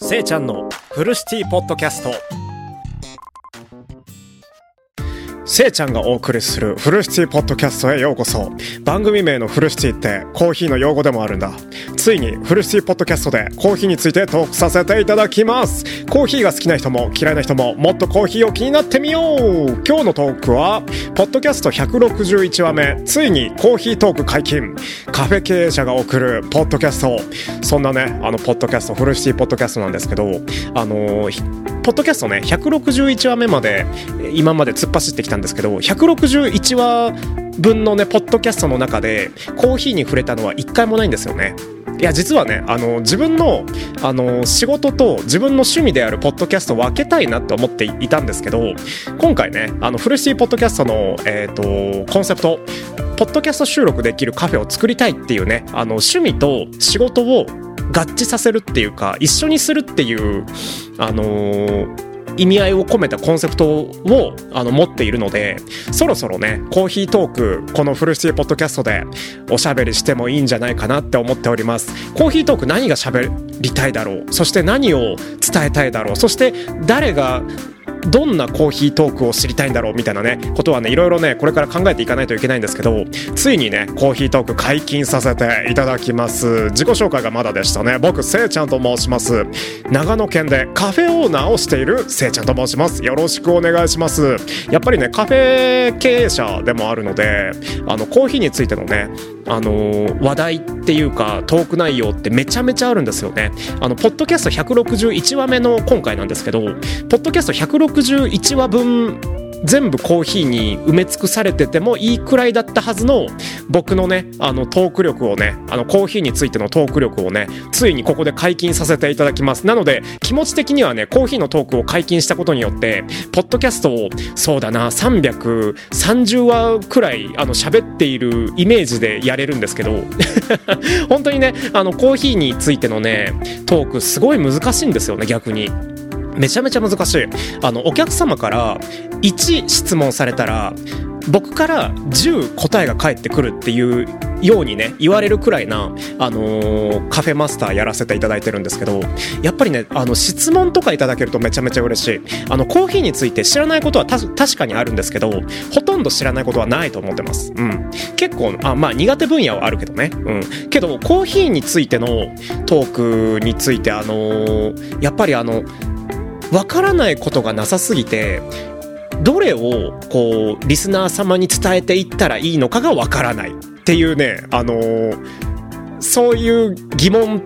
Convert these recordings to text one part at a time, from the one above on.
せいちゃんのフルシティポッドキャスト。せいちゃんがお送りするフルシティポッドキャストへようこそ。番組名のフルシティってコーヒーの用語でもあるんだ。ついにフルシティポッドキャストでコーヒーについてトークさせていただきます。コーヒーが好きな人も嫌いな人ももっとコーヒーを気になってみよう。今日のトークはポッドキャスト161話目ついにコーヒートーク解禁。カフェ経営者が送るポッドキャスト。そんなねあのポッドキャストフルシティポッドキャストなんですけどあのポッドキャストね161話目まで今まで突っ走ってきたんですけど161話分のねポッドキャストの中でコーヒーに触れたのは一回もないんですよね。いや実はねあの自分のあの仕事と自分の趣味であるポッドキャストを分けたいなって思っていたんですけど今回ねあのフルシティポッドキャストの、えーと、コンセプトポッドキャスト収録できるカフェを作りたいっていうねあの趣味と仕事を合致させるっていうか一緒にするっていうあのー意味合いを込めたコンセプトをあの持っているのでそろそろねコーヒートークこのフルシティポッドキャストでおしゃべりしてもいいんじゃないかなって思っております。コーヒートーク何がしゃべりたいだろう？そして何を伝えたいだろう？そして誰がどんなコーヒートークを知りたいんだろうみたいなねことはねいろいろねこれから考えていかないといけないんですけどついにねコーヒートーク解禁させていただきます。自己紹介がまだでしたね。僕せいちゃんと申します。長野県でカフェオーナーをしているせいちゃんと申します。よろしくお願いします。やっぱりねカフェ経営者でもあるのであのコーヒーについてのねあの、話題っていうかトーク内容ってめちゃめちゃあるんですよね。あのポッドキャスト161話目の今回なんですけどポッドキャスト161 61話分全部コーヒーに埋め尽くされててもいいくらいだったはずの僕のねあのトーク力をねあのコーヒーについてのトーク力をねついにここで解禁させていただきますなので気持ち的にはねコーヒーのトークを解禁したことによってポッドキャストをそうだな330話くらいあの喋っているイメージでやれるんですけど 本当にねあのコーヒーについてのねトークすごい難しいんですよね逆に。めちゃめちゃ難しい。あの、お客様から1質問されたら、僕から10答えが返ってくるっていうようにね言われるくらいな、あのー、カフェマスターやらせていただいてるんですけどやっぱりねあの質問とかいただけるとめちゃめちゃ嬉しい。あのコーヒーについて知らないことは確かにあるんですけどほとんど知らないことはないと思ってます、うん、結構あまあ苦手分野はあるけどね、うん、けどコーヒーについてのトークについてあのー、やっぱりあのわからないことがなさすぎてどれをこうリスナー様に伝えていったらいいのかがわからないっていうねあの、そういう疑問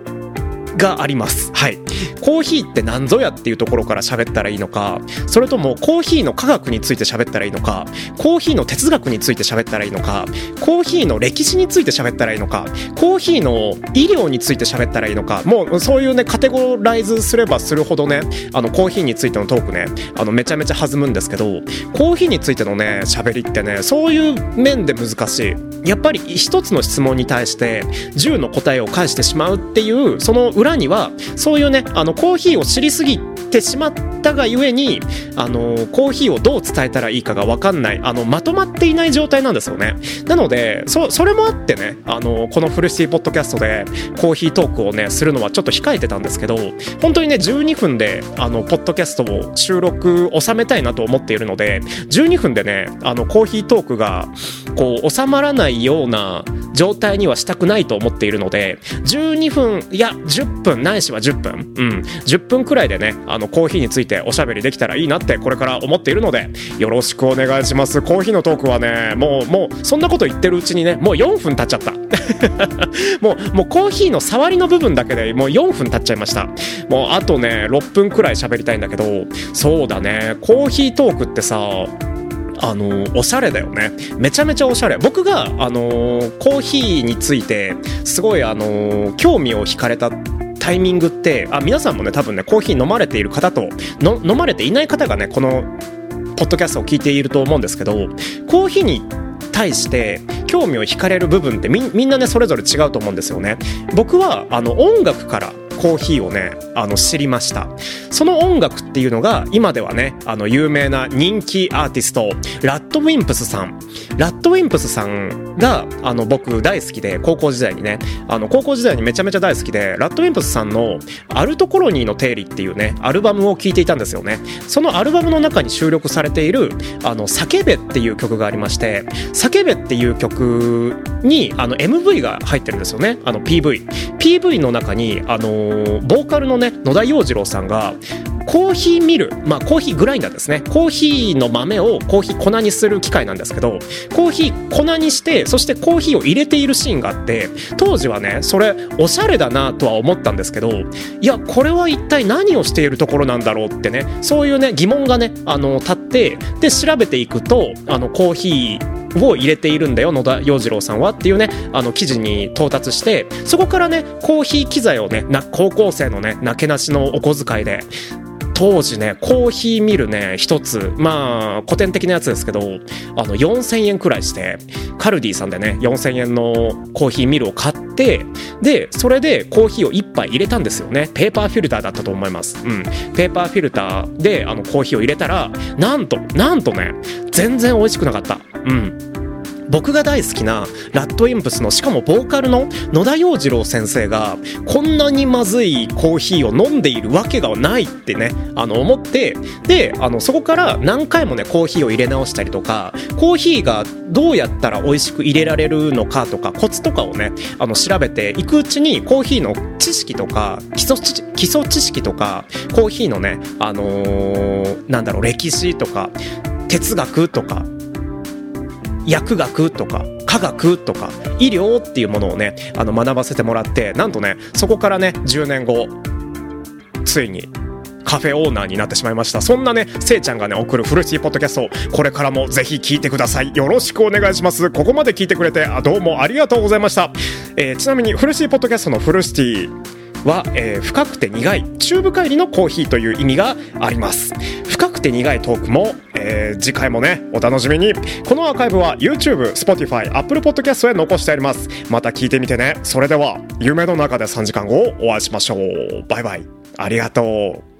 があります。はい。コーヒーって何ぞやっていうところから喋ったらいいのか、それともコーヒーの科学について喋ったらいいのか、コーヒーの哲学について喋ったらいいのか、コーヒーの歴史について喋ったらいいのか、コーヒーの医療について喋ったらいいのか、もうそういうね、カテゴライズすればするほどね、あのコーヒーについてのトークね、あのめちゃめちゃ弾むんですけど、コーヒーについてのね、喋りってね、そういう面で難しい。やっぱり一つの質問に対して10の答えを返してしまうっていう、その裏裏にはそういうねあのコーヒーを知りすぎてしまったがゆえにあのコーヒーをどう伝えたらいいかが分かんないあのまとまっていない状態なんですよね。なのでそそれもあってねあのこのフルシティポッドキャストでコーヒートークをねするのはちょっと控えてたんですけど本当にね12分であのポッドキャストを収録収めたいなと思っているので12分でねあのコーヒートークがこう収まらないような状態にはしたくないと思っているので12分いや10分ないしは10分うん10分くらいでねあのコーヒーについておしゃべりできたらいいなってこれから思っているのでよろしくお願いします。コーヒーのトークはねもうもうそんなこと言ってるうちにねもう4分経っちゃった。もうもうコーヒーの触りの部分だけでもう4分経っちゃいました。もうあとね6分くらい喋りたいんだけどそうだねコーヒートークってさあのおしゃれだよね。めちゃめちゃおしゃれ。僕があのコーヒーについてすごいあの興味を惹かれたタイミングってあ皆さんもね多分ねコーヒー飲まれている方と飲まれていない方がねこのポッドキャストを聞いていると思うんですけどコーヒーに対して興味を惹かれる部分ってみんなねそれぞれ違うと思うんですよね。僕はあの音楽からコーヒーをねあの知りましたその音楽っていうのが、今ではね、あの、有名な人気アーティスト、ラッドウィンプスさん。ラッドウィンプスさんが、あの、僕大好きで、高校時代にね、あの、高校時代にめちゃめちゃ大好きで、ラッドウィンプスさんの、アルトコロニーの定理っていうね、アルバムを聴いていたんですよね。そのアルバムの中に収録されている、あの、叫べっていう曲がありまして、叫べっていう曲に、あの、MV が入ってるんですよね。あの、PV。PV の中に、あのー、ボーカルのね、野田洋次郎さんが、コーヒーミル、まあコーヒーグラインダーですね。コーヒーの豆をコーヒー粉にする機械なんですけど、コーヒー粉にして、そしてコーヒーを入れているシーンがあって、当時はね、それおしゃれだなとは思ったんですけど、いや、これは一体何をしているところなんだろうってね、そういうね、疑問がね、あの、立って、で、調べていくと、あの、コーヒー、を入れているんだよ野田洋次郎さんはっていうねあの記事に到達してそこからねコーヒー機材をねな高校生のねなけなしのお小遣いで当時ね、コーヒーミルね、一つ、まあ、古典的なやつですけど、あの、4000円くらいして、カルディさんでね、4000円のコーヒーミルを買って、で、それでコーヒーを1杯入れたんですよね。ペーパーフィルターだったと思います。うん。ペーパーフィルターで、あの、コーヒーを入れたら、なんと、なんとね、全然美味しくなかった。うん。僕が大好きな RADWIMPS のしかもボーカルの野田洋次郎先生がこんなにまずいコーヒーを飲んでいるわけがないってねあの思って。であのそこから何回もねコーヒーを入れ直したりとかコーヒーがどうやったら美味しく入れられるのかとかコツとかをねあの調べていくうちにコーヒーの知識とか基礎基礎知識とかコーヒーのねあのー、なんだろう歴史とか哲学とか薬学とか科学とか医療っていうものをねあの学ばせてもらってなんとねそこからね10年後ついにカフェオーナーになってしまいました。そんなねせいちゃんがね送るフルシティポッドキャストこれからもぜひ聞いてください。よろしくお願いします。ここまで聞いてくれてどうもありがとうございました、えー、ちなみにフルシティポッドキャストのフルシティは、えー、深くて苦い中部帰りのコーヒーという意味があります。深くて苦いトークも、えー、次回もねお楽しみに。このアーカイブは YouTube、Spotify、Apple Podcast へ残してあります。また聞いてみてね。それでは夢の中で3時間後お会いしましょう。バイバイ。ありがとう。